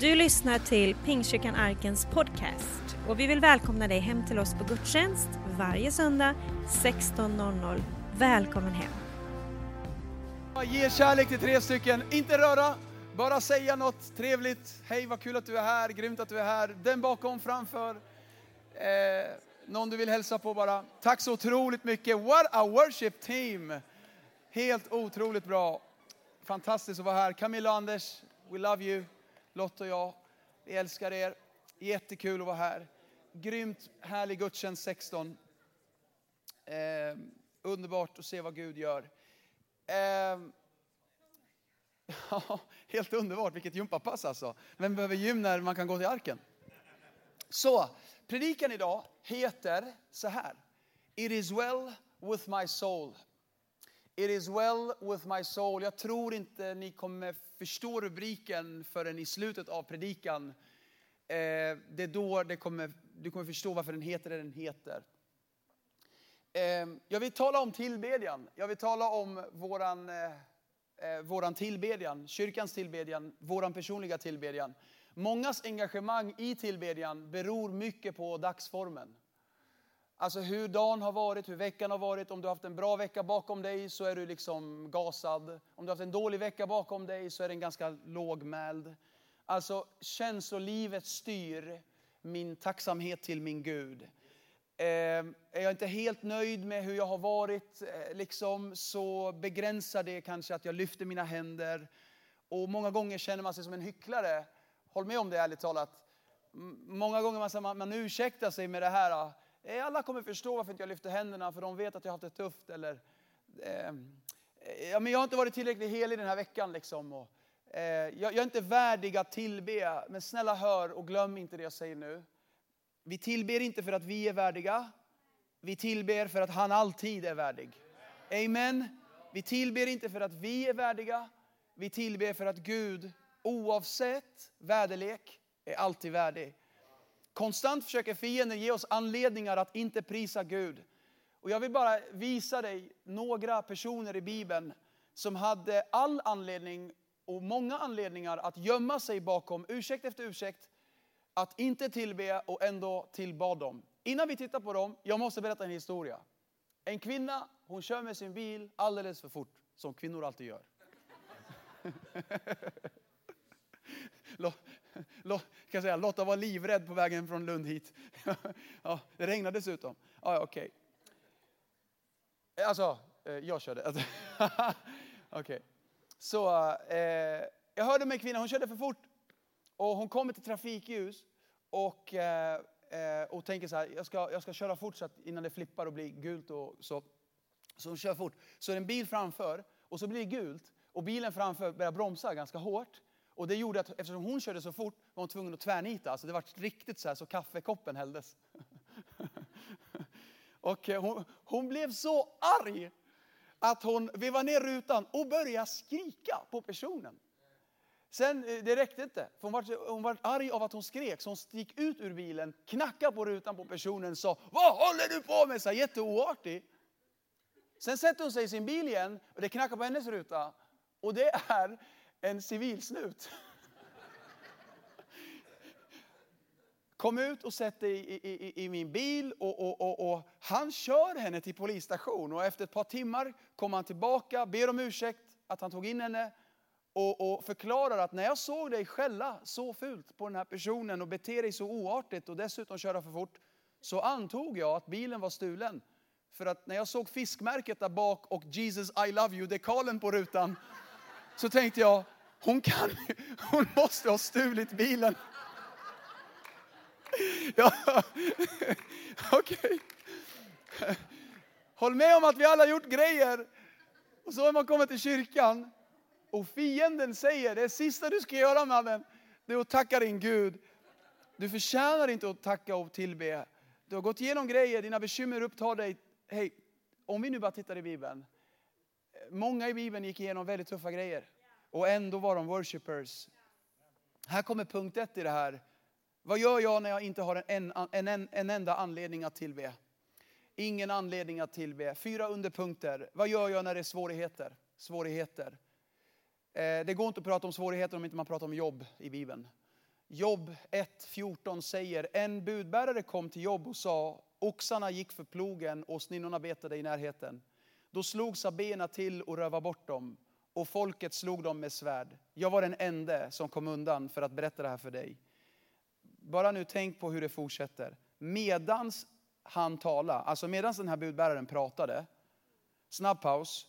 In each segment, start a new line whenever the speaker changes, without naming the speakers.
Du lyssnar till Pingstkyrkan Arkens podcast och vi vill välkomna dig hem till oss på gudstjänst varje söndag 16.00. Välkommen hem!
Ge kärlek till tre stycken, inte röra, bara säga något trevligt. Hej vad kul att du är här, grymt att du är här. Den bakom, framför. Eh, någon du vill hälsa på bara. Tack så otroligt mycket. What a worship team! Helt otroligt bra. Fantastiskt att vara här. Camilla och Anders, we love you. Lotta och jag, vi älskar er. Jättekul att vara här. Grymt härlig gudstjänst 16. Eh, underbart att se vad Gud gör. Eh, ja, helt underbart, vilket gympapass alltså. Vem behöver gym när man kan gå till arken? Så, predikan idag heter så här. It is well with my soul. It is well with my soul. Jag tror inte ni kommer förstå rubriken förrän i slutet av predikan. Eh, det är då det kommer, du kommer förstå varför den heter det den heter. Ehm, jag vill tala om tillbedjan. Jag vill tala om våran, eh, eh, våran tillbedjan, kyrkans tillbedjan, våran personliga tillbedjan. Mångas engagemang i tillbedjan beror mycket på dagsformen. Alltså hur dagen har varit, hur veckan har varit. Om du har haft en bra vecka bakom dig så är du liksom gasad. Om du har haft en dålig vecka bakom dig så är den ganska lågmäld. Alltså känslolivet styr min tacksamhet till min Gud. Eh, är jag inte helt nöjd med hur jag har varit eh, liksom, så begränsar det kanske att jag lyfter mina händer. Och många gånger känner man sig som en hycklare. Håll med om det ärligt talat. Många gånger man, man ursäktar sig med det här ah, Eh, alla kommer förstå varför inte jag lyfter händerna, för de vet att jag har haft det tufft. Eller, eh, eh, ja, men jag har inte varit tillräckligt helig den här veckan. Liksom, och, eh, jag, jag, är inte värdig att tillbe, men snälla hör och glöm inte det jag säger nu. Vi tillber inte för att vi är värdiga, vi tillber för att han alltid är värdig. Amen. Vi tillber inte för att vi är värdiga, vi tillber för att Gud, oavsett väderlek, är alltid värdig. Konstant försöker fienden ge oss anledningar att inte prisa Gud. Och jag vill bara visa dig några personer i Bibeln som hade all anledning och många anledningar att gömma sig bakom ursäkt efter ursäkt, att inte tillbe och ändå tillbad dem. Innan vi tittar på dem, jag måste berätta en historia. En kvinna, hon kör med sin bil alldeles för fort, som kvinnor alltid gör. kan säga, Lotta var livrädd på vägen från Lund hit. ja, det regnade dessutom. Ja, okej. Okay. Alltså, eh, jag körde. Alltså, okej. Okay. Så eh, jag hörde med en kvinna, hon körde för fort. Och hon kommer till trafikljus och, eh, eh, och tänker så här, jag ska, jag ska köra fort så att innan det flippar och blir gult. Och så. så hon kör fort. Så är det en bil framför och så blir det gult. Och bilen framför börjar bromsa ganska hårt. Och det gjorde att eftersom hon körde så fort var hon tvungen att tvärnita. Alltså det var riktigt så här så kaffekoppen hälldes. och eh, hon, hon, blev så arg att hon vevade ner rutan och började skrika på personen. Sen, eh, det räckte inte. För hon, var, hon var arg av att hon skrek, så hon gick ut ur bilen, knackade på rutan på personen och sa Vad håller du på med? Så jätteoartig. Sen sätter hon sig i sin bil igen och det knackar på hennes ruta. Och det är en civilsnut. Kom ut och sätt dig i, i, i, min bil och, och, och, och, han kör henne till polisstation. Och efter ett par timmar kommer han tillbaka, ber om ursäkt att han tog in henne och, och förklarar att när jag såg dig skälla så fult på den här personen och bete dig så oartigt och dessutom köra för fort så antog jag att bilen var stulen. För att när jag såg fiskmärket där bak och Jesus I love you dekalen på rutan så tänkte jag, hon, kan, hon måste ha stulit bilen. Ja, okej. Okay. Håll med om att vi alla gjort grejer. Och så har man kommit till kyrkan och fienden säger, det sista du ska göra mannen, det är att tacka din Gud. Du förtjänar inte att tacka och tillbe. Du har gått igenom grejer, dina bekymmer upptar dig. Hej, om vi nu bara tittar i Bibeln. Många i Bibeln gick igenom väldigt tuffa grejer. Och ändå var de worshippers. Här kommer punkt ett i det här. Vad gör jag när jag inte har en, en, en, en enda anledning att tillbe? Ingen anledning att tillbe. Fyra underpunkter. Vad gör jag när det är svårigheter? Svårigheter. Eh, det går inte att prata om svårigheter om inte man pratar om jobb i Bibeln. Jobb 1.14 säger, en budbärare kom till Jobb och sa, oxarna gick för plogen och sninnorna betade i närheten. Då slog sabéerna till och rövade bort dem och folket slog dem med svärd. Jag var den ende som kom undan för att berätta det här för dig. Bara nu tänk på hur det fortsätter. Medans han talade, alltså medans den här budbäraren pratade, snabb paus.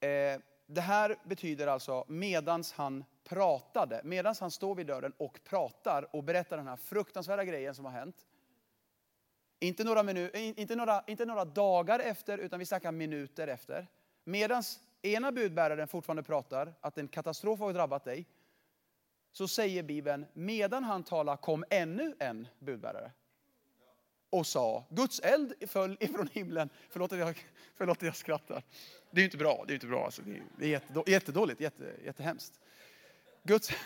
Eh, det här betyder alltså medans han pratade, medans han står vid dörren och pratar och berättar den här fruktansvärda grejen som har hänt. Inte några, minu, inte några, inte några dagar efter, utan vi snackar minuter efter. Medan ena budbäraren fortfarande pratar, att en katastrof har drabbat dig, så säger Bibeln, medan han talar kom ännu en budbärare. Och sa, Guds eld föll ifrån himlen. Förlåt att jag, förlåt att jag skrattar. Det är inte bra, det är inte bra. Alltså. Det är jättedåligt, jätte, jättehemskt. Guds...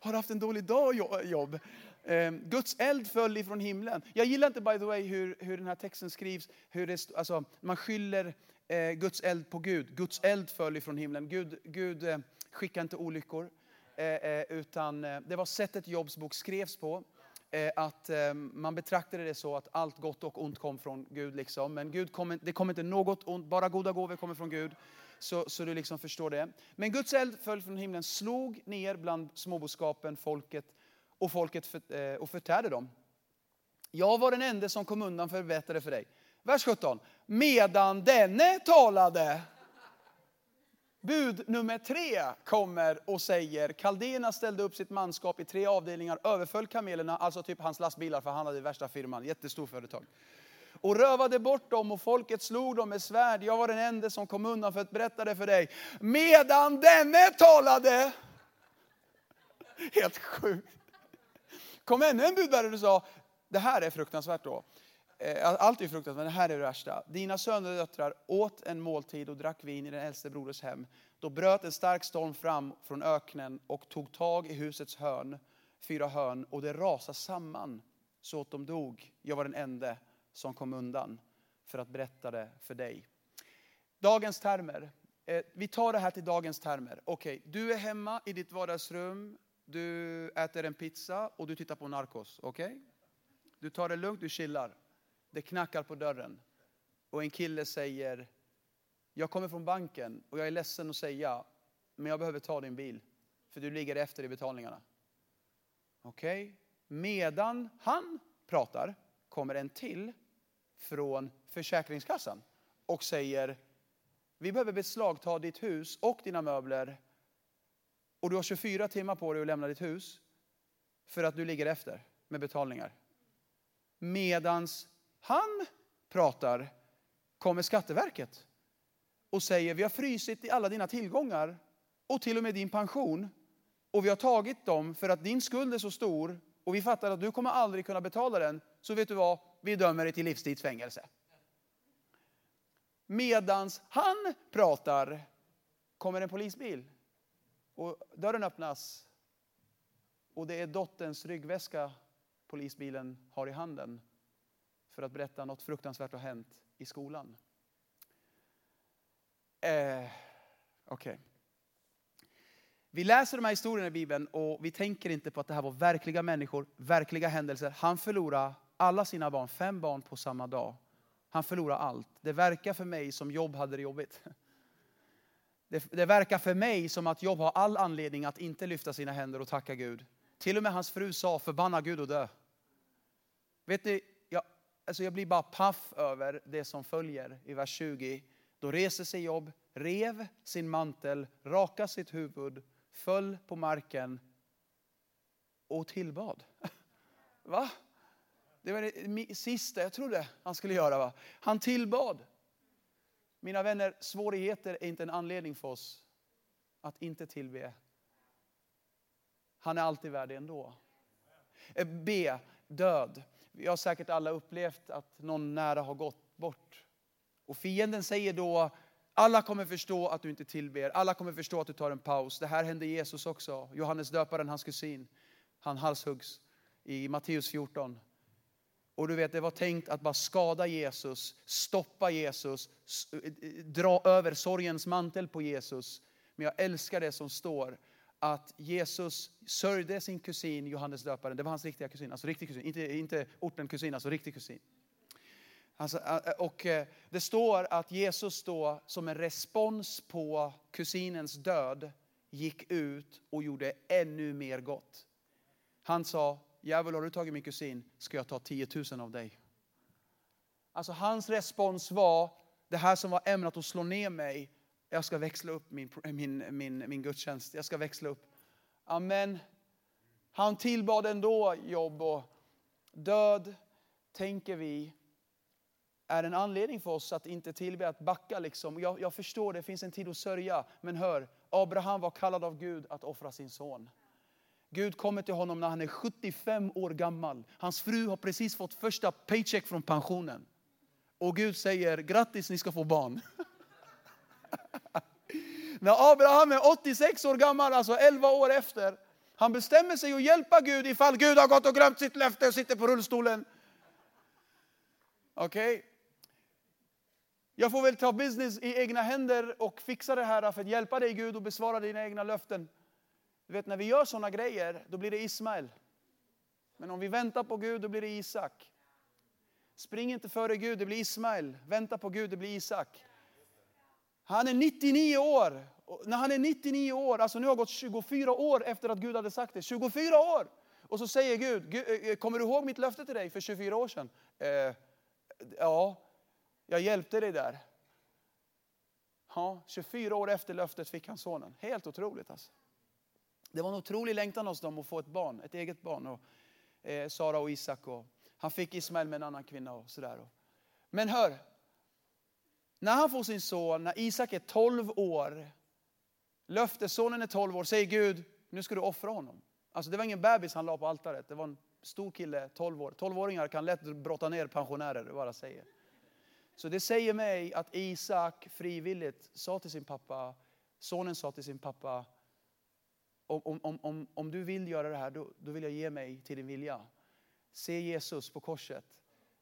har haft en dålig dag jobb. Ehm, Guds eld föll ifrån himlen. Jag gillar inte by the way hur, hur den här texten skrivs. Hur det, alltså, man skyller eh, Guds eld på Gud. Guds eld föll ifrån himlen. Gud, Gud eh, skickar inte olyckor. Eh, eh utan eh, det var sättet Jobs bok skrevs på. Eh, att eh, man betraktade det så att allt gott och ont kom från Gud. Liksom. Men Gud kom, det kommer inte något ont, bara goda gåvor kommer från Gud. Så, så du liksom förstår det. Men Guds eld föll från himlen, slog ner bland småboskapen, folket och folket för, eh, och förtärde dem. Jag var den enda som kom undan för bättre för dig. Vers 17. Medan denne talade, bud nummer tre kommer och säger, kaldéerna ställde upp sitt manskap i tre avdelningar, överföll kamelerna, alltså typ hans lastbilar, för han hade värsta firman, jättestor företag. Och rövade bort dem och folket slog dem med svärd. Jag var den enda som kom undan för att berätta det för dig. Medan denne talade, helt sjukt kom ännu en budbärare och sa, det här är fruktansvärt då. Eh, allt är fruktansvärt, men det här är det värsta. Dina söner och döttrar åt en måltid och drack vin i den äldste broders hem. Då bröt en stark storm fram från öknen och tog tag i husets hörn, fyra hörn, och det rasade samman så att de dog. Jag var den enda som kom undan för att berätta det för dig. Dagens termer. Eh, vi tar det här till dagens termer. Okej, okay, du är hemma i ditt vardagsrum, du äter en pizza och du tittar på Narcos. Okej? Okay? Du tar det lugnt, du chillar. Det knackar på dörren. Och en kille säger, jag kommer från banken och jag är ledsen att säga, men jag behöver ta din bil. För du ligger efter i betalningarna. Okej? Okay? Medan han pratar kommer en till från Försäkringskassan och säger, vi behöver beslagta ditt hus och dina möbler och du har 24 timmar på dig att lämna ditt hus för att du ligger efter med betalningar. Medans han pratar kommer Skatteverket och säger vi har frysit i alla dina tillgångar och till och med din pension och vi har tagit dem för att din skuld är så stor och vi fattar att du kommer aldrig kunna betala den så vet du vad, vi dömer dig till livstidsfängelse. Medans han pratar kommer en polisbil och dörren öppnas och det är dotterns ryggväska polisbilen har i handen för att berätta något fruktansvärt har hänt i skolan. Eh, okay. Vi läser de här historierna i Bibeln och vi tänker inte på att det här var verkliga människor, verkliga händelser. Han förlorade alla sina barn, fem barn på samma dag. Han förlorade allt. Det verkar för mig som Jobb hade det jobbigt. Det, det verkar för mig som att Job har all anledning att inte lyfta sina händer och tacka Gud. Till och med hans fru sa, förbanna Gud och dö. Vet ni, jag, alltså jag blir bara paff över det som följer i vers 20. Då reser sig Job, rev sin mantel, rakade sitt huvud, föll på marken och tillbad. Va? Det var det sista jag trodde han skulle göra. Va? Han tillbad. Mina vänner, svårigheter är inte en anledning för oss att inte tillbe. Han är alltid värd det ändå. Eh, B. Död. Vi har säkert alla upplevt att någon nära har gått bort. Och fienden säger då, alla kommer förstå att du inte tillber. Alla kommer förstå att du tar en paus. Det här hände Jesus också. Johannes döparen, hans kusin, han halshuggs i Matteus 14. Och du vet, det var tänkt att bara skada Jesus, stoppa Jesus, eh, eh, dra över sorgens mantel på Jesus. Men jag älskar det som står, att Jesus sörjde sin kusin Johannes döparen. Det var hans riktiga kusin, alltså riktig kusin, inte, inte orten kusin, alltså riktig kusin. Alltså, eh, och det står att Jesus då som en respons på kusinens död gick ut och gjorde ännu mer gott. Han sa, djävul har du tagit min kusin ska jag ta 10 000 av dig. Alltså hans respons var, det här som var ämnat att slå ner mig, jag ska växla upp min, min, min, min gudstjänst. Jag ska växla upp. Amen. Han tillbad ändå jobb och död, tänker vi, är en anledning för oss att inte tillbe, att backa. Liksom. Jag, jag förstår, det finns en tid att sörja. Men hör, Abraham var kallad av Gud att offra sin son. Gud kommer till honom när han är 75 år gammal. Hans fru har precis fått första paycheck från pensionen. Och Gud säger, grattis ni ska få barn. när Abraham är 86 år gammal, alltså 11 år efter, han bestämmer sig att hjälpa Gud ifall Gud har gått och glömt sitt löfte och sitter på rullstolen. Okej? Okay. Jag får väl ta business i egna händer och fixa det här för att hjälpa dig Gud och besvara dina egna löften. Du vet när vi gör sådana grejer, då blir det Ismael. Men om vi väntar på Gud, då blir det Isak. Spring inte före Gud, det blir Ismael. Vänta på Gud, det blir Isak. Han är 99 år. när han är 99 år, alltså nu har det gått 24 år efter att Gud hade sagt det. 24 år! Och så säger Gud, eh, eh, kommer du ihåg mitt löfte till dig för 24 år sedan? Eh, ja, jag hjälpte dig där. Ja, 24 år efter löftet fick han sonen. Helt otroligt alltså. Det var en otrolig längtan hos dem att få ett barn, ett eget barn. Och, eh, Sara och Isak. Och, han fick Ismael med en annan kvinna och sådär. Men hör, när han får sin son, när Isak är 12 år, löftessonen är 12 år, säger Gud, nu ska du offra honom. Alltså det var ingen bebis han la på altaret, det var en stor kille, 12 år. 12-åringar kan lätt brotta ner pensionärer, bara säger. Så det säger mig att Isak frivilligt sa till sin pappa, sonen sa till sin pappa, om, om, om, om du vill göra det här, då, då vill jag ge mig till din vilja. Se Jesus på korset.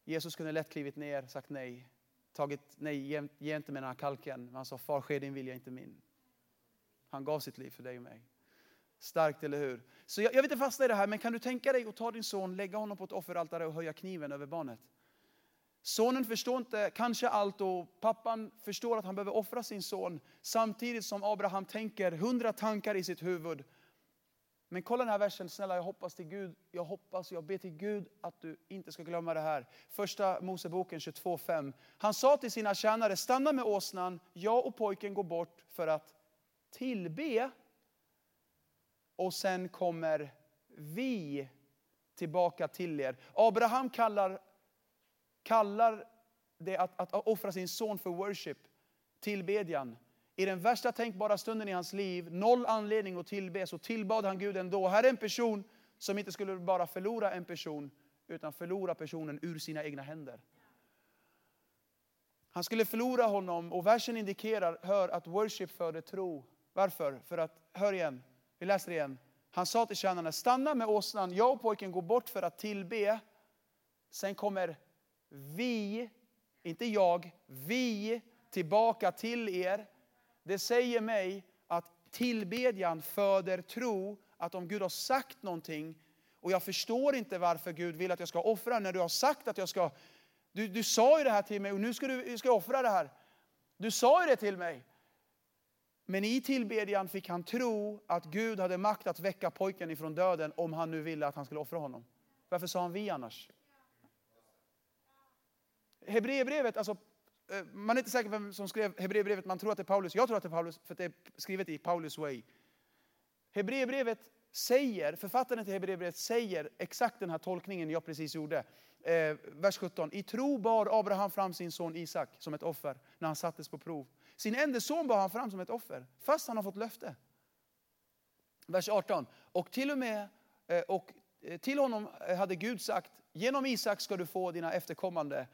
Jesus kunde lätt klivit ner, sagt nej. Tagit nej, ge, ge inte mig den här kalken. Men han sa, far ske din vilja, inte min. Han gav sitt liv för dig och mig. Starkt, eller hur? Så jag, jag vill inte fastna i det här, men kan du tänka dig att ta din son, lägga honom på ett offeraltare och höja kniven över barnet? Sonen förstår inte kanske allt och pappan förstår att han behöver offra sin son. Samtidigt som Abraham tänker hundra tankar i sitt huvud. Men kolla den här versen, snälla jag hoppas till Gud, jag hoppas, jag ber till Gud att du inte ska glömma det här. Första Moseboken 22.5. Han sa till sina tjänare, stanna med åsnan, jag och pojken går bort för att tillbe. Och sen kommer vi tillbaka till er. Abraham kallar kallar det att, att offra sin son för worship, tillbedjan. I den värsta tänkbara stunden i hans liv, noll anledning att tillbe, så tillbad han Gud ändå. Här är en person som inte skulle bara förlora en person, utan förlora personen ur sina egna händer. Han skulle förlora honom och versen indikerar, hör att worship föder tro. Varför? För att, hör igen, vi läser igen. Han sa till tjänarna, stanna med åsnan, jag och pojken går bort för att tillbe. Sen kommer vi, inte jag, vi tillbaka till er. Det säger mig att tillbedjan föder tro, att om Gud har sagt någonting och jag förstår inte varför Gud vill att jag ska offra när du har sagt att jag ska. Du, du sa ju det här till mig och nu ska du ska offra det här. Du sa ju det till mig. Men i tillbedjan fick han tro att Gud hade makt att väcka pojken ifrån döden om han nu ville att han skulle offra honom. Varför sa han vi annars? Hebreerbrevet, alltså, eh, man är inte säker på vem som skrev Hebreerbrevet, man tror att det är Paulus. Jag tror att det är Paulus, för det är skrivet i Paulus way. Hebreerbrevet säger, författaren till Hebreerbrevet säger exakt den här tolkningen jag precis gjorde. Eh, vers 17. I tro bar Abraham fram sin son Isak som ett offer när han sattes på prov. Sin enda son bar han fram som ett offer, fast han har fått löfte. Vers 18. Och till och med, eh, och eh, till honom hade Gud sagt, genom Isak ska du få dina efterkommande.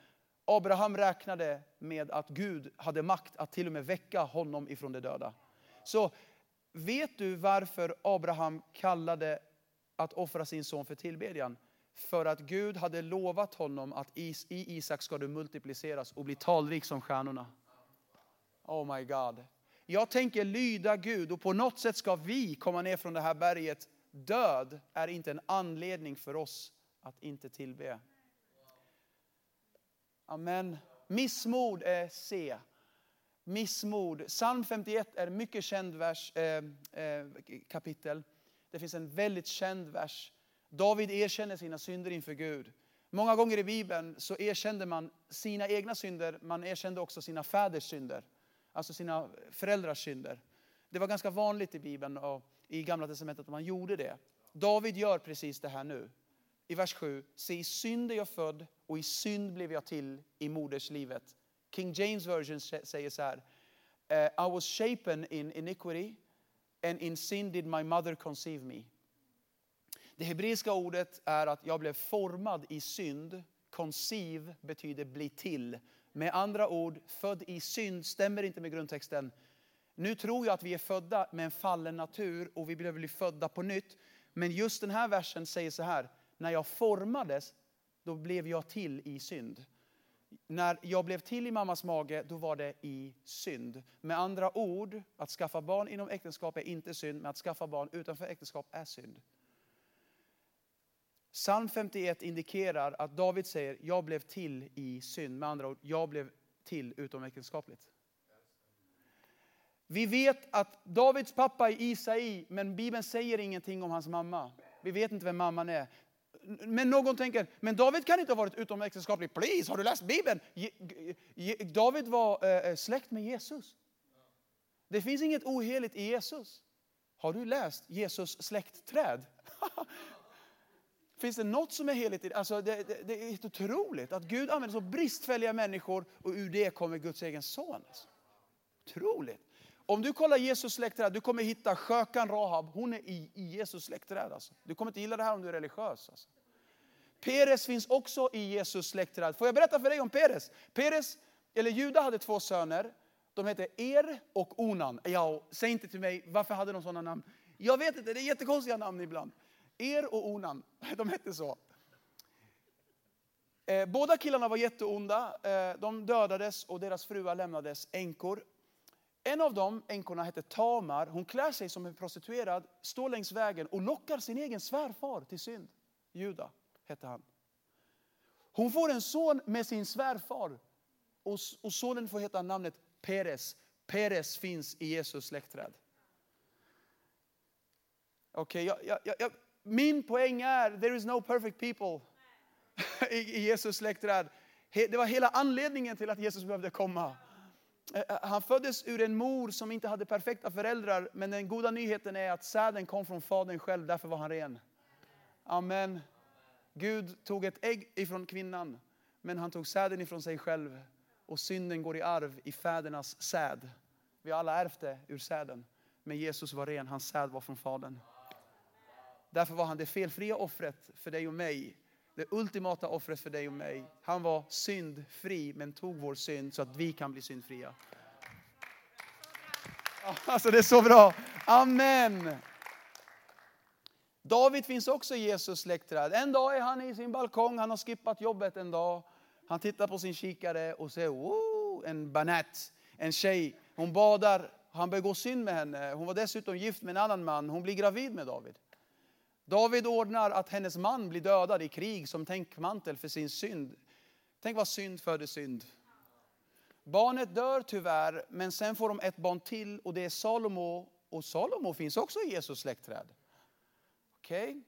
Abraham räknade med att Gud hade makt att till och med väcka honom ifrån de döda. Så vet du varför Abraham kallade att offra sin son för tillbedjan? För att Gud hade lovat honom att i Isak ska du multipliceras och bli talrik som stjärnorna. Oh my God. jag tänker lyda Gud och på något sätt ska vi komma ner från det här berget. Död är inte en anledning för oss att inte tillbe. Amen. Missmod är C. Missmod. Psalm 51 är en mycket känd vers, eh, eh, kapitel. Det finns en väldigt känd vers. David erkänner sina synder inför Gud. Många gånger i Bibeln så erkände man sina egna synder, man erkände också sina fäders synder. Alltså sina föräldrars synder. Det var ganska vanligt i Bibeln och i Gamla Testamentet att man gjorde det. David gör precis det här nu. I vers 7, se i synd är jag född och i synd blev jag till i moderslivet. King James version säger så här, eh, I was shapen in iniquity and in sin did my mother conceive me. Det hebreiska ordet är att jag blev formad i synd. Conceive betyder bli till. Med andra ord, född i synd stämmer inte med grundtexten. Nu tror jag att vi är födda med en fallen natur och vi behöver bli födda på nytt. Men just den här versen säger så här, när jag formades, då blev jag till i synd. När jag blev till i mammas mage, då var det i synd. Med andra ord, att skaffa barn inom äktenskap är inte synd, men att skaffa barn utanför äktenskap är synd. Psalm 51 indikerar att David säger, jag blev till i synd. Med andra ord, jag blev till utomäktenskapligt. Vi vet att Davids pappa är Isai, men Bibeln säger ingenting om hans mamma. Vi vet inte vem mamman är. Men någon tänker, men David kan inte ha varit utomäktenskaplig. Please, har du läst Bibeln? David var eh, eh, släkt med Jesus. Det finns inget oheligt i Jesus. Har du läst Jesus släktträd? Finns det något som är heligt i det? Alltså det, det, det är helt otroligt att Gud använder så bristfälliga människor och ur det kommer Guds egen son. Alltså. Otroligt. Om du kollar Jesus släktträd, du kommer hitta skökan Rahab, hon är i, i Jesus släktträd. Alltså. Du kommer inte gilla det här om du är religiös. Alltså. Peres finns också i Jesus släktträd. Får jag berätta för dig om Peres? Peres, eller Juda hade två söner. De hette Er och Onan. Ja, säg inte till mig, varför hade de sådana namn? Jag vet inte, det är jättekonstiga namn ibland. Er och Onan, de hette så. Eh, båda killarna var jätteonda. Eh, de dödades och deras fruar lämnades änkor. En av dem, änkorna, hette Tamar. Hon klär sig som en prostituerad, står längs vägen och lockar sin egen svärfar till synd. Juda hette han. Hon får en son med sin svärfar och, och sonen får heta namnet Peres. Peres finns i Jesus släktträd. Okej, okay, jag, jag, jag, min poäng är, there is no perfect people i Jesus släktträd. Det var hela anledningen till att Jesus behövde komma. Eh, eh, han föddes ur en mor som inte hade perfekta föräldrar, men den goda nyheten är att säden kom från fadern själv, därför var han ren. Amen. Gud tog ett ägg ifrån kvinnan, men han tog säden ifrån sig själv. Och synden går i arv i fädernas säd. Vi har alla ärvt det ur säden. Men Jesus var ren, hans säd var från Fadern. Därför var han det felfria offret för dig och mig. Det ultimata offret för dig och mig. Han var syndfri men tog vår synd så att vi kan bli syndfria. Alltså det är så bra. Amen. David finns också i Jesus släktträd. En dag är han i sin balkong, han har skippat jobbet en dag. Han tittar på sin kikare och ser, oh, en banett, en tjej. Hon badar, han begår synd med henne. Hon var dessutom gift med en annan man. Hon blir gravid med David. David ordnar att hennes man blir dödad i krig som tänkmantel för sin synd. Tänk vad synd föder synd. Barnet dör tyvärr, men sen får de ett barn till och det är Salomo. Och Salomo finns också i Jesus släktträd. Okej? Okay?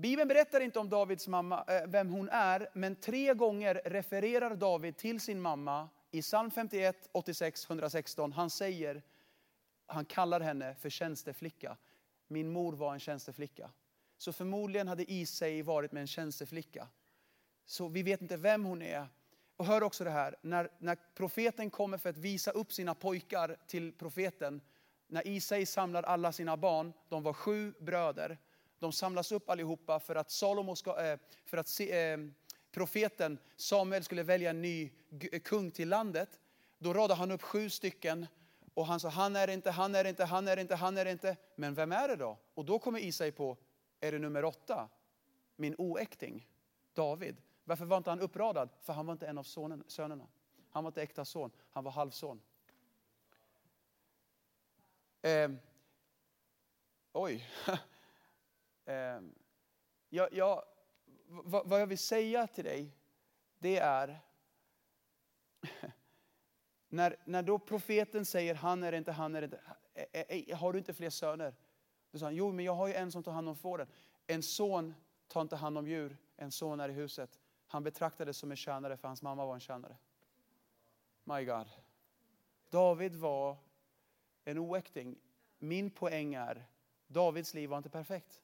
Bibeln berättar inte om Davids mamma, eh, vem hon är, men tre gånger refererar David till sin mamma i psalm 51, 86, 116. Han säger, han kallar henne för tjänsteflicka. Min mor var en tjänsteflicka. Så förmodligen hade Isai varit med en tjänsteflicka. Så vi vet inte vem hon är. Och hör också det här, när, när profeten kommer för att visa upp sina pojkar till profeten, när Isai samlar alla sina barn, de var sju bröder, de samlas upp allihopa för att, Salomo ska, eh, för att eh, profeten Samuel skulle välja en ny eh, kung till landet. Då radade han upp sju stycken och han sa, han är inte, han är inte, han är inte, han är inte. Men vem är det då? Och då kommer Isai på, är det nummer åtta? Min oäkting, David. Varför var inte han uppradad? För han var inte en av sonen, sönerna. Han var inte äkta son, han var halvson. Eh, oj. eh, jag, jag, vad, vad jag vill säga till dig, det är när, när då profeten säger han är inte, han är inte, har du inte fler söner? Då sa han, jo men jag har ju en som tar hand om fåren. En son tar inte hand om djur, en son är i huset. Han betraktades som en tjänare för hans mamma var en tjänare. My God. David var en oäkting. Min poäng är, Davids liv var inte perfekt.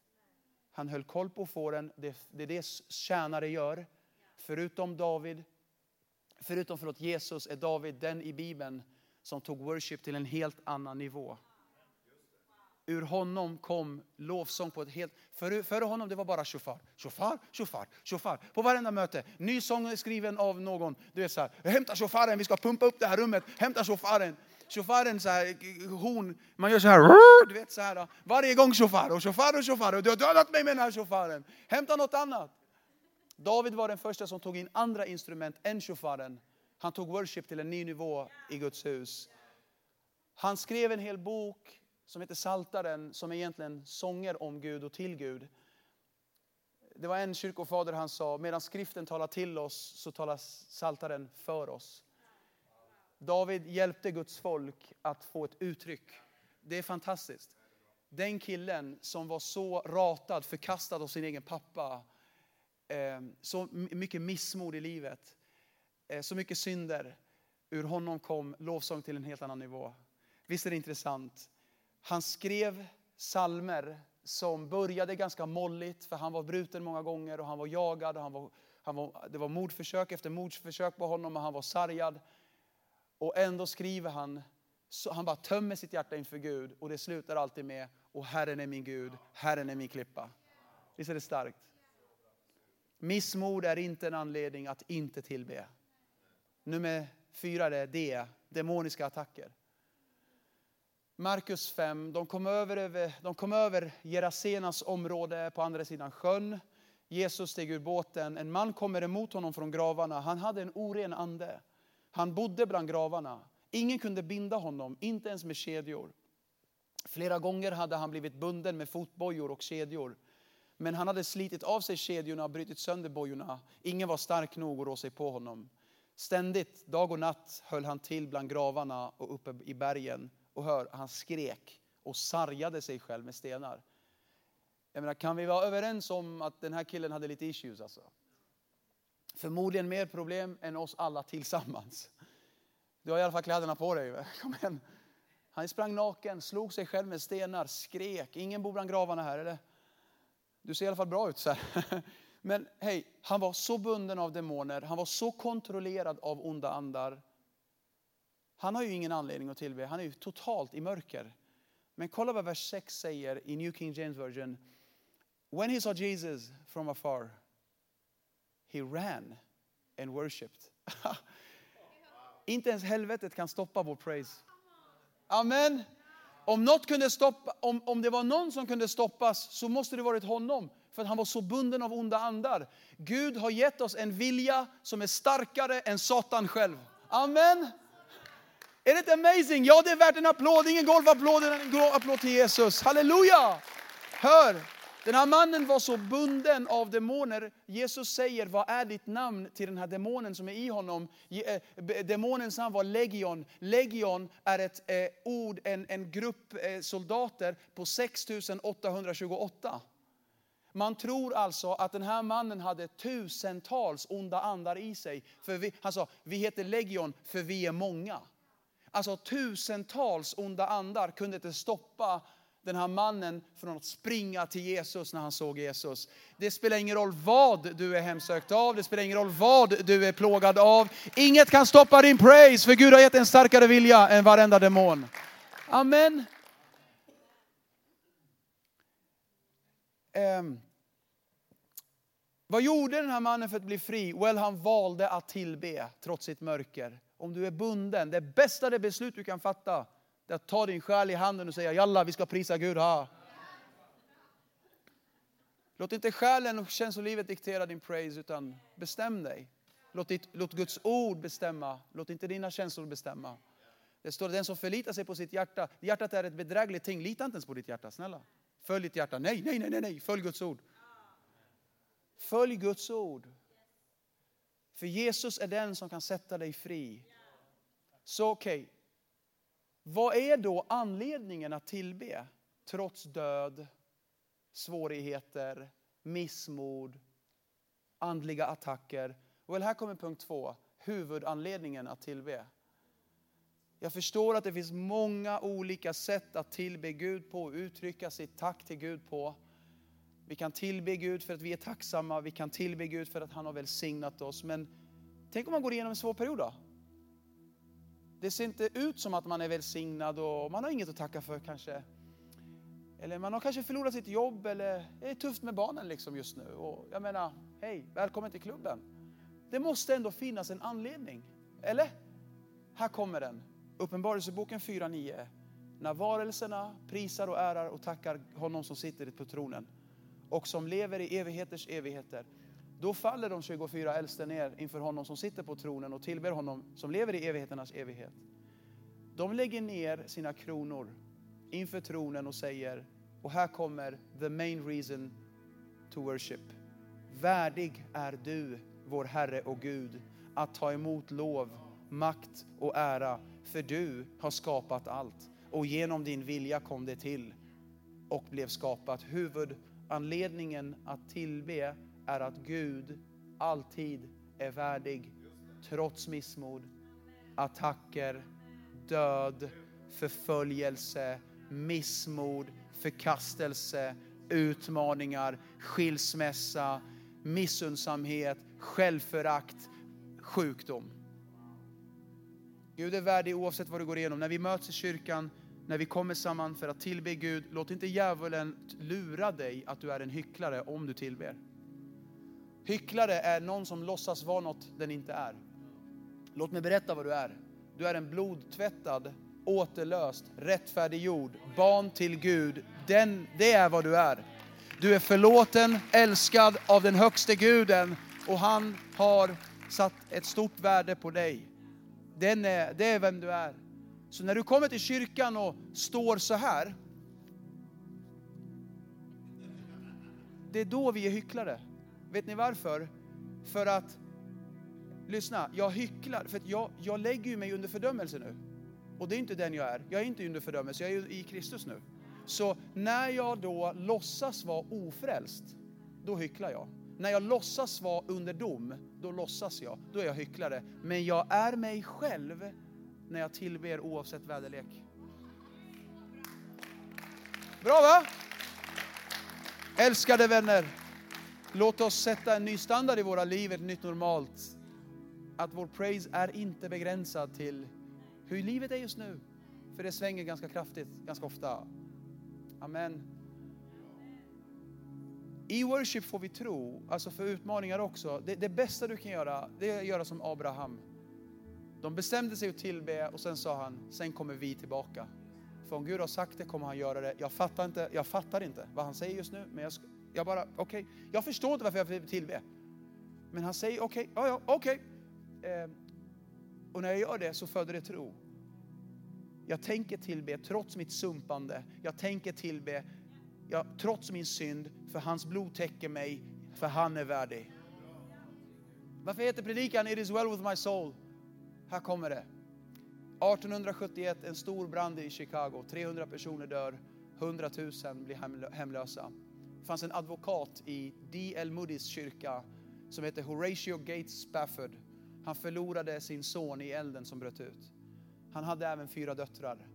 Han höll koll på fåren, det, det är det tjänare gör. Förutom David, förutom förlåt, Jesus är David den i Bibeln som tog worship till en helt annan nivå. Ur honom kom lovsång på ett helt... Före, före honom det var bara shofar, shofar, shofar, shofar. På varenda möte. Ny sång skriven av någon. Du vet så här, hämta shofaren, vi ska pumpa upp det här rummet. Hämta shofaren. Shofaren, så här, horn, man gör så här, du vet så här. Varje gång chaufför, och chaufför, och chaufför, Och du har dödat mig med den här shofaren. Hämta något annat. David var den första som tog in andra instrument än shofaren. Han tog worship till en ny nivå i Guds hus. Han skrev en hel bok som heter Saltaren som är egentligen sånger om Gud och till Gud. Det var en kyrkofader han sa, medan skriften talar till oss så talar Saltaren för oss. David hjälpte Guds folk att få ett uttryck. Det är fantastiskt. Den killen som var så ratad, förkastad av sin egen pappa, ehm, så mycket missmod i livet, eh, så mycket synder. Ur honom kom lovsång till en helt annan nivå. Visst är det intressant? Han skrev salmer som började ganska molligt, för han var bruten många gånger och han var jagad. Och han var, han var, det var mordförsök efter mordförsök på honom och han var sargad. Och ändå skriver han, han bara tömmer sitt hjärta inför Gud och det slutar alltid med, och Herren är min Gud, Herren är min klippa. Visst är det starkt? Missmod är inte en anledning att inte tillbe. Nummer fyra är det, demoniska attacker. Markus 5, de kom över, de kom över Gerasenas område på andra sidan sjön. Jesus steg ur båten, en man kommer emot honom från gravarna. Han hade en oren ande. Han bodde bland gravarna. Ingen kunde binda honom, inte ens med kedjor. Flera gånger hade han blivit bunden med fotbojor och kedjor. Men han hade slitit av sig kedjorna och brutit sönder bojorna. Ingen var stark nog att rå sig på honom. Ständigt, dag och natt, höll han till bland gravarna och uppe i bergen och hör, han skrek och sargade sig själv med stenar. Jag menar, kan vi vara överens om att den här killen hade lite issues alltså? Förmodligen mer problem än oss alla tillsammans. Du har i alla fall kläderna på dig. Kom igen. Han sprang naken, slog sig själv med stenar, skrek. Ingen bor bland gravarna här eller? Du ser i alla fall bra ut så här. Men hej, han var så bunden av demoner, han var så kontrollerad av onda andar han har ju ingen anledning att tillbe, han är ju totalt i mörker. Men kolla vad vers 6 säger i New King James Version. When he saw Jesus from afar, he ran and worshipped. Inte ens helvetet kan stoppa vår praise. Amen. Om, något kunde stoppa, om, om det var någon som kunde stoppas så måste det varit honom. För att han var så bunden av onda andar. Gud har gett oss en vilja som är starkare än Satan själv. Amen. Är det inte amazing? Ja, det är värt en applåd. Ingen golvapplåd. en applåd till Jesus. Halleluja! Hör, den här mannen var så bunden av demoner. Jesus säger, vad är ditt namn till den här demonen som är i honom? Eh, Demonens namn var legion. Legion är ett eh, ord, en, en grupp eh, soldater på 6828. Man tror alltså att den här mannen hade tusentals onda andar i sig. För vi, han sa, vi heter legion för vi är många. Alltså tusentals onda andar kunde inte stoppa den här mannen från att springa till Jesus när han såg Jesus. Det spelar ingen roll vad du är hemsökt av, det spelar ingen roll vad du är plågad av. Inget kan stoppa din praise, för Gud har gett en starkare vilja än varenda demon. Amen. Um, vad gjorde den här mannen för att bli fri? Well, han valde att tillbe trots sitt mörker om du är bunden, det bästa det beslut du kan fatta, det är att ta din själ i handen och säga Jalla, vi ska prisa Gud. Ha. Låt inte själen och känslolivet diktera din praise, utan bestäm dig. Låt, ditt, låt Guds ord bestämma, låt inte dina känslor bestämma. Det står den som förlitar sig på sitt hjärta. Hjärtat är ett bedrägligt ting. Lita inte ens på ditt hjärta, snälla. Följ ditt hjärta. Nej, nej, nej, nej, nej. Följ Guds ord. Följ Guds ord. För Jesus är den som kan sätta dig fri. Så okej, okay vad är då anledningen att tillbe? Trots död, svårigheter, missmod, andliga attacker. Well, här kommer punkt två, huvudanledningen att tillbe. Jag förstår att det finns många olika sätt att tillbe Gud på och uttrycka sitt tack till Gud på. Vi kan tillbe Gud för att vi är tacksamma, vi kan tillbe Gud för att han har välsignat oss. Men tänk om man går igenom en svår period då? Det ser inte ut som att man är välsignad och man har inget att tacka för kanske. Eller man har kanske förlorat sitt jobb eller det är tufft med barnen liksom just nu. Och jag menar, hej, välkommen till klubben. Det måste ändå finnas en anledning. Eller? Här kommer den. Uppenbarelseboken 4.9. När varelserna prisar och ärar och tackar honom som sitter på tronen och som lever i evigheters evigheter. Då faller de 24 äldste ner inför honom som sitter på tronen och tillber honom som lever i evigheternas evighet. De lägger ner sina kronor inför tronen och säger, och här kommer the main reason to worship. Värdig är du, vår Herre och Gud, att ta emot lov, makt och ära, för du har skapat allt. Och genom din vilja kom det till och blev skapat. Huvudanledningen att tillbe är att Gud alltid är värdig, trots missmod, attacker, död, förföljelse, missmod, förkastelse, utmaningar, skilsmässa, missundsamhet, självförakt, sjukdom. Gud är värdig oavsett vad du går igenom. När vi möts i kyrkan, när vi kommer samman för att tillbe Gud, låt inte djävulen lura dig att du är en hycklare om du tillber. Hycklare är någon som låtsas vara något den inte är. Låt mig berätta vad du är. Du är en blodtvättad, återlöst, rättfärdiggjord, barn till Gud. Den, det är vad du är. Du är förlåten, älskad av den högste guden och han har satt ett stort värde på dig. Den är, det är vem du är. Så när du kommer till kyrkan och står så här, det är då vi är hycklare. Vet ni varför? För att, lyssna, jag hycklar, för att jag, jag lägger mig under fördömelse nu. Och det är inte den jag är. Jag är inte under fördömelse, jag är i Kristus nu. Så när jag då låtsas vara ofrälst, då hycklar jag. När jag låtsas vara under dom, då låtsas jag. Då är jag hycklare. Men jag är mig själv när jag tillber oavsett väderlek. Bra va? Älskade vänner, låt oss sätta en ny standard i våra liv, ett nytt normalt. Att vår praise är inte begränsad till hur livet är just nu. För det svänger ganska kraftigt, ganska ofta. Amen. I worship får vi tro, alltså för utmaningar också. Det, det, bästa du kan göra, det är att göra som Abraham. De bestämde sig att tillbe och sen sa han, sen kommer vi tillbaka. För om Gud har sagt det kommer han göra det. Jag fattar inte, jag fattar inte vad han säger just nu, men jag, jag bara, okej. Okay. Jag förstår inte varför jag vill tillbe. Men han säger okej, okay, ja, ja, okej. Okay. Eh, och när jag gör det så föder det tro. Jag tänker tillbe trots mitt sumpande. Jag tänker tillbe jag, trots min synd, för hans blod täcker mig, för han är värdig. Varför heter predikan It is well with my soul? Här kommer det. 1871, en stor brand i Chicago. 300 personer dör, 100 000 blir hemlösa. Det fanns en advokat i D.L. Moody's kyrka som hette Horatio Gates Spafford. Han förlorade sin son i elden som bröt ut. Han hade även fyra döttrar.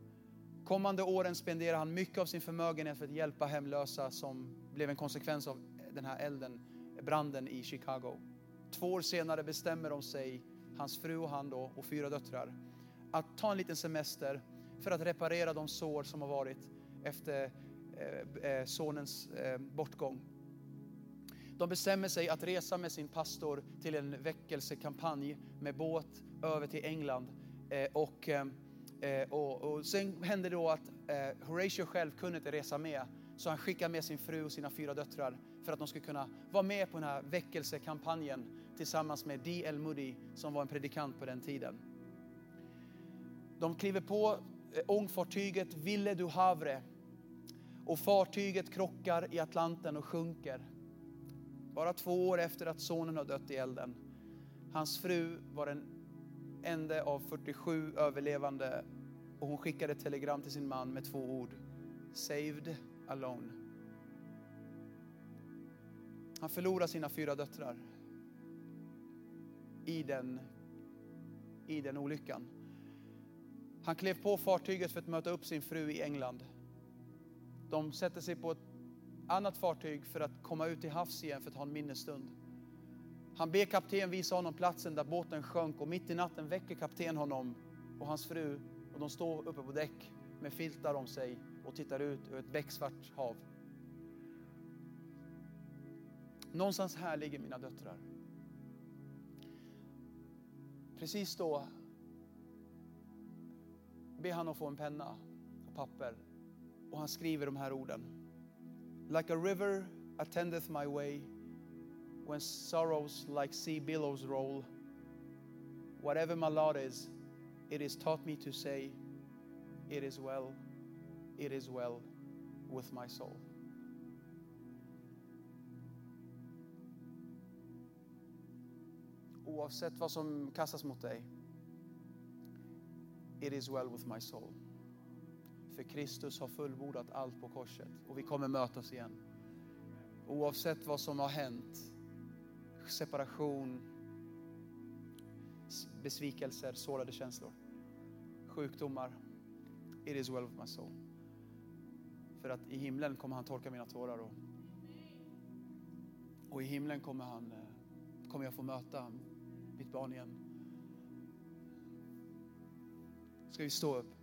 Kommande åren spenderade han mycket av sin förmögenhet för att hjälpa hemlösa som blev en konsekvens av den här elden, branden i Chicago. Två år senare bestämmer de sig, hans fru och han då, och fyra döttrar, att ta en liten semester för att reparera de sår som har varit efter Eh, eh, sonens eh, bortgång. De bestämmer sig att resa med sin pastor till en väckelsekampanj med båt över till England och, och, och, sen hände det då att Horatio själv kunde inte resa med. Så han skickade med sin fru och sina fyra döttrar för att de skulle kunna vara med på den här väckelsekampanjen tillsammans med D.L. Moody som var en predikant på den tiden. De kliver på ångfartyget Ville du Havre och fartyget krockar i Atlanten och sjunker. Bara två år efter att sonen har dött i elden. Hans fru var den enda av 47 överlevande och hon skickade ett telegram till sin man med två ord. Saved alone. Han förlorar sina fyra döttrar i den, i den olyckan. Han klev på fartyget för att möta upp sin fru i England. De sätter sig på ett annat fartyg för att komma ut till havs igen för att ha en minnesstund. Han ber kapten visa honom platsen där båten sjönk och mitt i natten väcker kapten honom och hans fru och de står uppe på däck med filtar om sig och tittar ut över ett becksvart hav. Någonstans här ligger mina döttrar. Precis då ber han att få en penna och papper och han skriver de här orden. Like a river attendeth my way when sorrows like sea billows roll. Whatever my lot is, it is taught me to say, It is well, it is well with my soul. Oavsett vad som kastas mot dig, It is well with my soul. För Kristus har fullbordat allt på korset och vi kommer mötas igen. Oavsett vad som har hänt, separation, besvikelser, sårade känslor, sjukdomar. It is well with my soul. För att i himlen kommer han torka mina tårar och, och i himlen kommer, han, eh, kommer jag få möta mitt barn igen. Ska vi stå upp?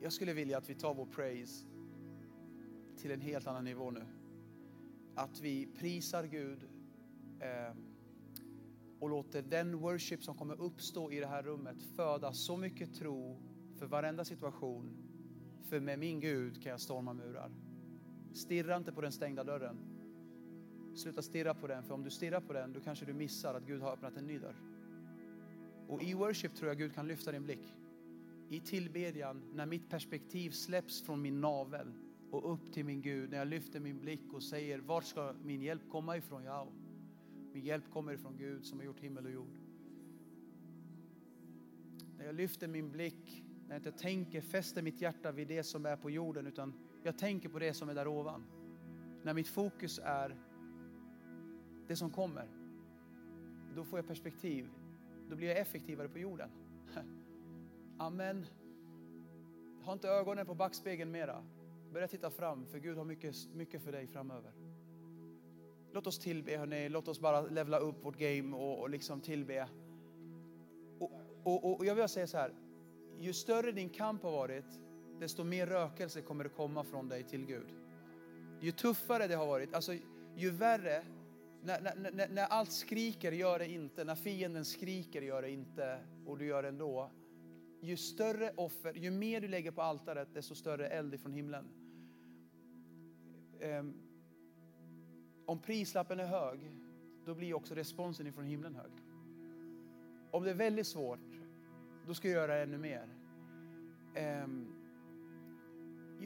Jag skulle vilja att vi tar vår praise till en helt annan nivå nu. Att vi prisar Gud eh, och låter den worship som kommer uppstå i det här rummet föda så mycket tro för varenda situation. För med min Gud kan jag storma murar. Stirra inte på den stängda dörren. Sluta stirra på den, för om du stirrar på den då kanske du missar att Gud har öppnat en ny dörr. Och i worship tror jag Gud kan lyfta din blick. I tillbedjan, när mitt perspektiv släpps från min navel och upp till min Gud, när jag lyfter min blick och säger, var ska min hjälp komma ifrån? Ja, min hjälp kommer ifrån Gud som har gjort himmel och jord. När jag lyfter min blick, när jag inte tänker, fäster mitt hjärta vid det som är på jorden, utan jag tänker på det som är där ovan. När mitt fokus är det som kommer, då får jag perspektiv. Då blir jag effektivare på jorden. Amen. Ha inte ögonen på backspegeln mera. Börja titta fram, för Gud har mycket, mycket för dig framöver. Låt oss tillbe, hörni. Låt oss bara levla upp vårt game och, och liksom tillbe. Och, och, och jag vill säga så här, ju större din kamp har varit, desto mer rökelse kommer det komma från dig till Gud. Ju tuffare det har varit, alltså ju värre, när, när, när, när allt skriker, gör det inte. När fienden skriker, gör det inte. Och du gör det ändå. Ju större offer, ju mer du lägger på altaret, desto större eld ifrån himlen. Ehm, om prislappen är hög, då blir också responsen ifrån himlen hög. Om det är väldigt svårt, då ska jag göra ännu mer. Ehm,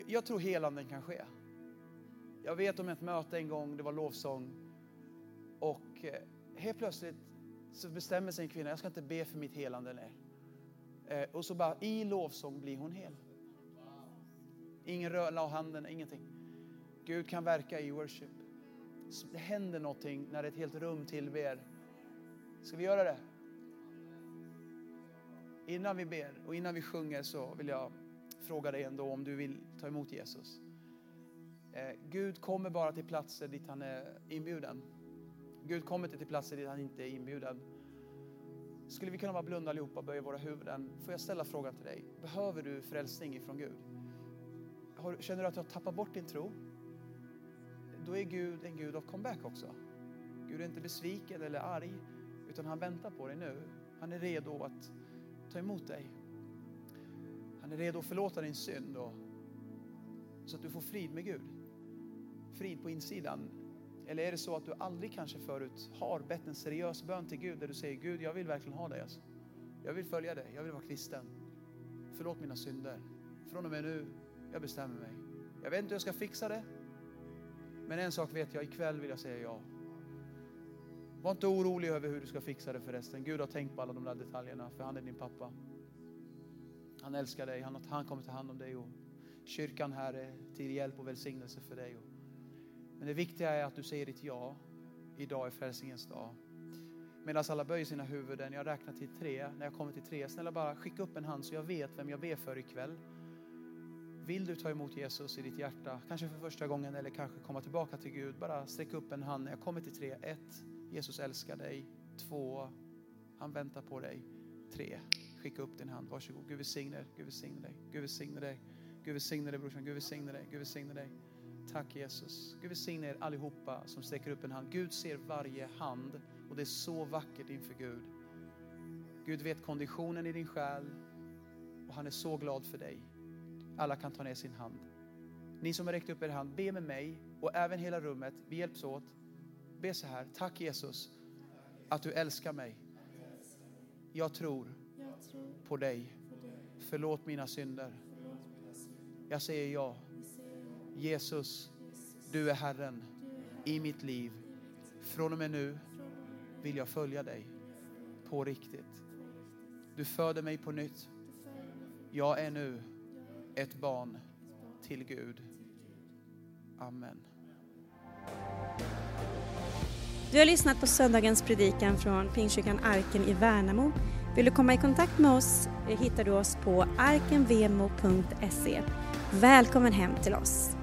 jag tror helanden kan ske. Jag vet om ett möte en gång, det var lovsång. Och eh, helt plötsligt så bestämmer sig en kvinna, jag ska inte be för mitt helande längre. Eh, och så bara i lovsång blir hon hel. Ingen rör, la handen, ingenting. Gud kan verka i worship. Det händer någonting när ett helt rum tillber. Ska vi göra det? Innan vi ber och innan vi sjunger så vill jag fråga dig ändå om du vill ta emot Jesus. Eh, Gud kommer bara till platser dit han är inbjuden. Gud kommer inte till platser dit han inte är inbjuden. Skulle vi kunna bara blunda allihopa och böja våra huvuden? Får jag ställa frågan till dig? Behöver du frälsning ifrån Gud? Känner du att du har tappat bort din tro? Då är Gud en Gud av comeback också. Gud är inte besviken eller arg, utan han väntar på dig nu. Han är redo att ta emot dig. Han är redo att förlåta din synd och, så att du får frid med Gud. Frid på insidan. Eller är det så att du aldrig kanske förut har bett en seriös bön till Gud där du säger Gud, jag vill verkligen ha dig. Alltså. Jag vill följa dig, jag vill vara kristen. Förlåt mina synder. Från och med nu, jag bestämmer mig. Jag vet inte hur jag ska fixa det. Men en sak vet jag, ikväll vill jag säga ja. Var inte orolig över hur du ska fixa det förresten. Gud har tänkt på alla de där detaljerna, för han är din pappa. Han älskar dig, han, han kommer ta hand om dig och kyrkan här är till hjälp och välsignelse för dig. Men det viktiga är att du säger ditt ja. Idag är frälsningens dag. Medan alla böjer sina huvuden, jag räknar till tre. När jag kommer till tre, snälla bara skicka upp en hand så jag vet vem jag ber för ikväll. Vill du ta emot Jesus i ditt hjärta, kanske för första gången eller kanske komma tillbaka till Gud, bara sträck upp en hand när jag kommer till tre. Ett, Jesus älskar dig. Två, han väntar på dig. Tre, skicka upp din hand. Varsågod. Gud välsigne dig. Gud välsigne dig. Gud välsigne dig. Gud välsigne dig brorsan. Gud välsigne dig. Gud välsigne dig. Tack Jesus. Gud välsigne er allihopa som sträcker upp en hand. Gud ser varje hand och det är så vackert inför Gud. Gud vet konditionen i din själ och han är så glad för dig. Alla kan ta ner sin hand. Ni som har räckt upp er hand, be med mig och även hela rummet. Vi hjälps åt. Be så här. Tack Jesus att du älskar mig. Jag tror på dig. Förlåt mina synder. Jag säger ja. Jesus, du är Herren i mitt liv. Från och med nu vill jag följa dig på riktigt. Du föder mig på nytt. Jag är nu ett barn till Gud. Amen.
Du har lyssnat på söndagens predikan från Pingstkyrkan Arken i Värnamo. Vill du komma i kontakt med oss eh, hittar du oss på arkenvemo.se. Välkommen hem till oss.